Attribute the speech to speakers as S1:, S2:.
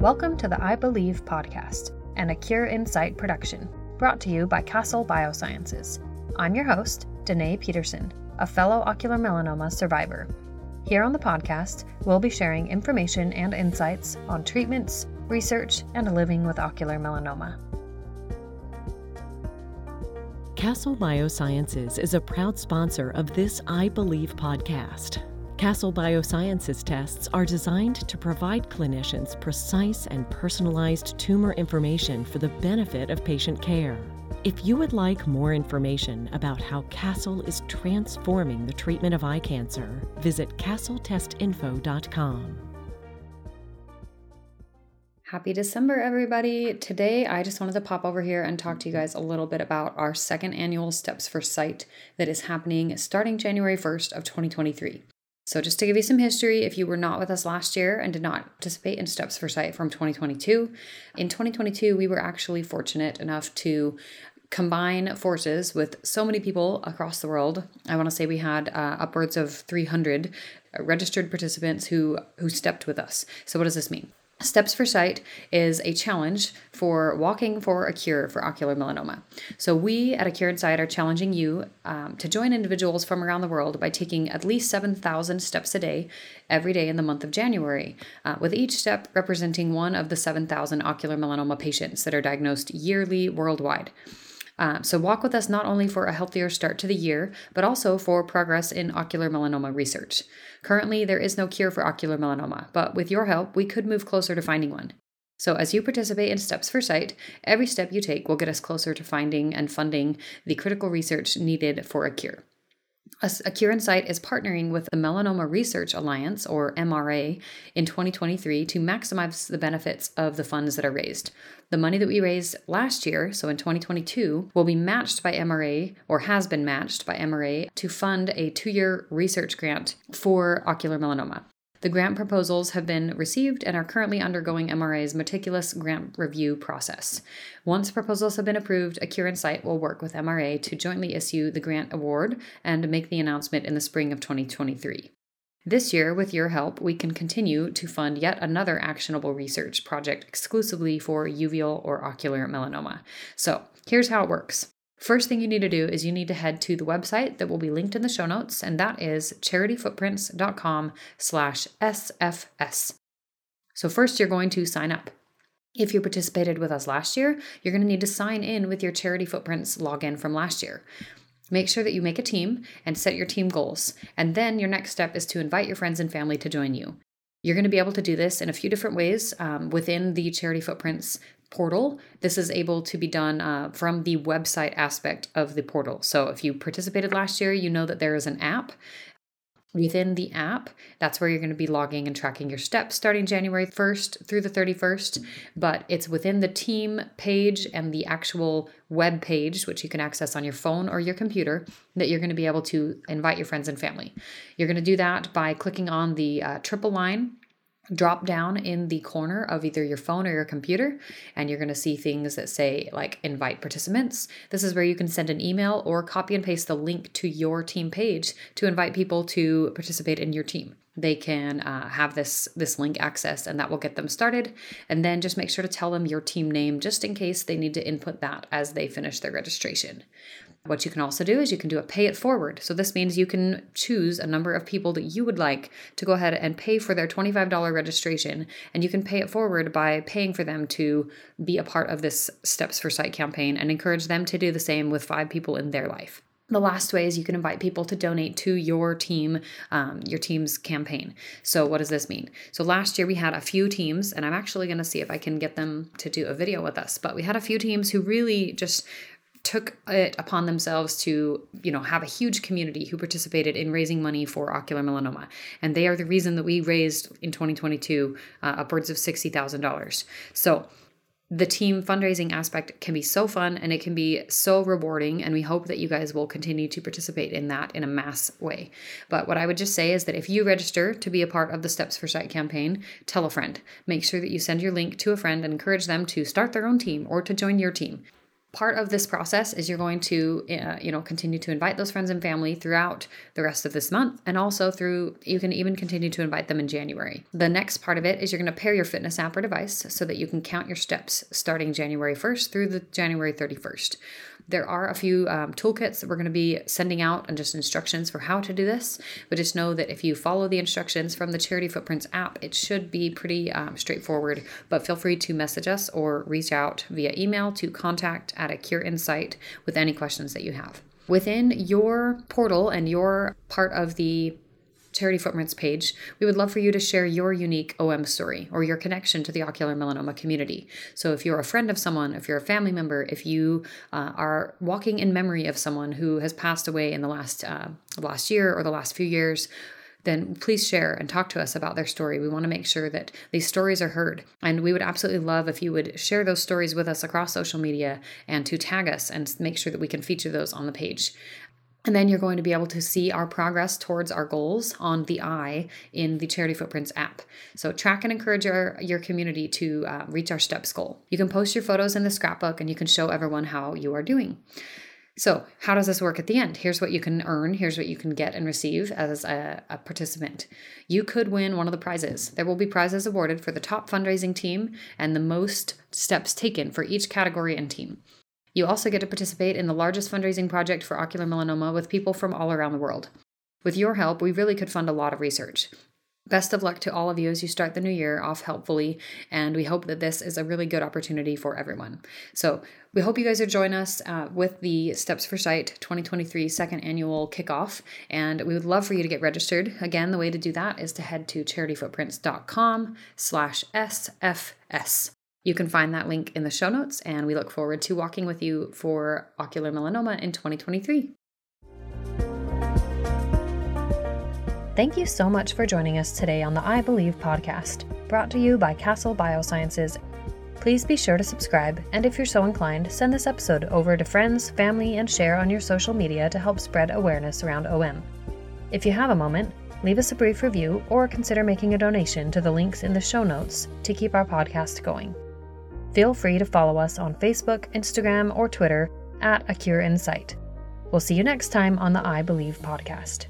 S1: Welcome to the I Believe podcast, and a Cure In Sight production, brought to you by Castle Biosciences. I'm your host, Danae Peterson, a fellow ocular melanoma survivor. Here on the podcast, we'll be sharing information and insights on treatments, research, and living with ocular melanoma.
S2: Castle Biosciences is a proud sponsor of this I Believe podcast. Castle Biosciences tests are designed to provide clinicians precise and personalized tumor information for the benefit of patient care. If you would like more information about how Castle is transforming the treatment of eye cancer, visit castletestinfo.com.
S1: Happy December, everybody. Today, I just wanted to pop over here and talk to you guys a little bit about our second annual Steps for Sight that is happening starting January 1st of 2023. So, just to give you some history, if you were not with us last year and did not participate in Steps for Sight from 2022, in 2022, we were actually fortunate enough to combine forces with so many people across the world. I want to say we had uh, upwards of 300 registered participants who who stepped with us. So, what does this mean? Steps for Sight is a challenge for walking for a cure for ocular melanoma. So, we at A Cure In Sight are challenging you um, to join individuals from around the world by taking at least 7,000 steps a day every day in the month of January, uh, with each step representing one of the 7,000 ocular melanoma patients that are diagnosed yearly worldwide. Uh, so, walk with us not only for a healthier start to the year, but also for progress in ocular melanoma research. Currently, there is no cure for ocular melanoma, but with your help, we could move closer to finding one. So, as you participate in Steps for Sight, every step you take will get us closer to finding and funding the critical research needed for a cure. A Cure In Sight is partnering with the Melanoma Research Alliance, or MRA, in 2023 to maximize the benefits of the funds that are raised. The money that we raised last year, so in 2022, will be matched by MRA, or has been matched by MRA, to fund a two year research grant for ocular melanoma. The grant proposals have been received and are currently undergoing MRA's meticulous grant review process. Once proposals have been approved, A Cure In Sight will work with MRA to jointly issue the grant award and make the announcement in the spring of 2023. This year, with your help, we can continue to fund yet another actionable research project exclusively for uveal or ocular melanoma. So, here's how it works. First thing you need to do is you need to head to the website that will be linked in the show notes, and that is charityfootprints.com slash SFS. So first you're going to sign up. If you participated with us last year, you're going to need to sign in with your Charity Footprints login from last year. Make sure that you make a team and set your team goals. And then your next step is to invite your friends and family to join you. You're going to be able to do this in a few different ways um, within the Charity Footprints portal. This is able to be done uh, from the website aspect of the portal. So if you participated last year, you know that there is an app. Within the app, that's where you're going to be logging and tracking your steps starting January 1st through the 31st. But it's within the team page and the actual web page, which you can access on your phone or your computer, that you're going to be able to invite your friends and family. You're going to do that by clicking on the uh, triple line drop down in the corner of either your phone or your computer and you're going to see things that say like invite participants. This is where you can send an email or copy and paste the link to your team page to invite people to participate in your team. They can uh, have this this link access and that will get them started. And then just make sure to tell them your team name just in case they need to input that as they finish their registration what you can also do is you can do a pay it forward. So this means you can choose a number of people that you would like to go ahead and pay for their $25 registration and you can pay it forward by paying for them to be a part of this Steps for Sight campaign and encourage them to do the same with five people in their life. The last way is you can invite people to donate to your team, um, your team's campaign. So, what does this mean? So, last year we had a few teams, and I'm actually going to see if I can get them to do a video with us. But we had a few teams who really just took it upon themselves to you know have a huge community who participated in raising money for ocular melanoma. And they are the reason that we raised in 2022 uh, upwards of $60000 so the team fundraising aspect can be so fun and it can be so rewarding and we hope that you guys will continue to participate in that in a mass way. But what i would just say is that if you register to be a part of the steps for sight campaign tell a friend. Make sure that you send your link to a friend and encourage them to start their own team or to join your team part of this process is you're going to uh, you know continue to invite those friends and family throughout the rest of this month. And also through you can even continue to invite them in january. The next part of it is you're going to pair your fitness app or device so that you can count your steps starting january 1st through the january 31st there are a few um, toolkits that we're going to be sending out and just instructions for how to do this. But just know that if you follow the instructions from the Charity Footprints app, it should be pretty um, straightforward. But feel free to message us or reach out via email to contact at a Cure In Sight with any questions that you have. Within your portal and your part of the Charity Footprints page, we would love for you to share your unique OM story or your connection to the ocular melanoma community. So, if you're a friend of someone, if you're a family member, if you uh, are walking in memory of someone who has passed away in the last uh, last year or the last few years, then please share and talk to us about their story. We want to make sure that these stories are heard. And we would absolutely love if you would share those stories with us across social media and to tag us and make sure that we can feature those on the page. And then you're going to be able to see our progress towards our goals on the eye in the Charity Footprints app. So track and encourage your, your community to uh, reach our steps goal. You can post your photos in the scrapbook and you can show everyone how you are doing. So, how does this work at the end? Here's what you can earn. Here's what you can get and receive as a, a, participant. You could win one of the prizes. There will be prizes awarded for the top fundraising team and the most steps taken for each category and team. You also get to participate in the largest fundraising project for ocular melanoma with people from all around the world. With your help, we really could fund a lot of research. Best of luck to all of you as you start the new year off helpfully, and we hope that this is a really good opportunity for everyone. So, we hope you guys will join us uh, with the Steps for Sight 2023 second annual kickoff, and we would love for you to get registered. Again, the way to do that is to head to charityfootprints.com slash SFS. You can find that link in the show notes, and we look forward to walking with you for ocular melanoma in 2023.
S3: Thank you so much for joining us today on the I Believe podcast, brought to you by Castle Biosciences. Please be sure to subscribe, and if you're so inclined, send this episode over to friends, family, and share on your social media to help spread awareness around OM. If you have a moment, leave us a brief review or consider making a donation to the links in the show notes to keep our podcast going. Feel free to follow us on Facebook, Instagram, or Twitter at A Cure In Sight. We'll see you next time on the I Believe podcast.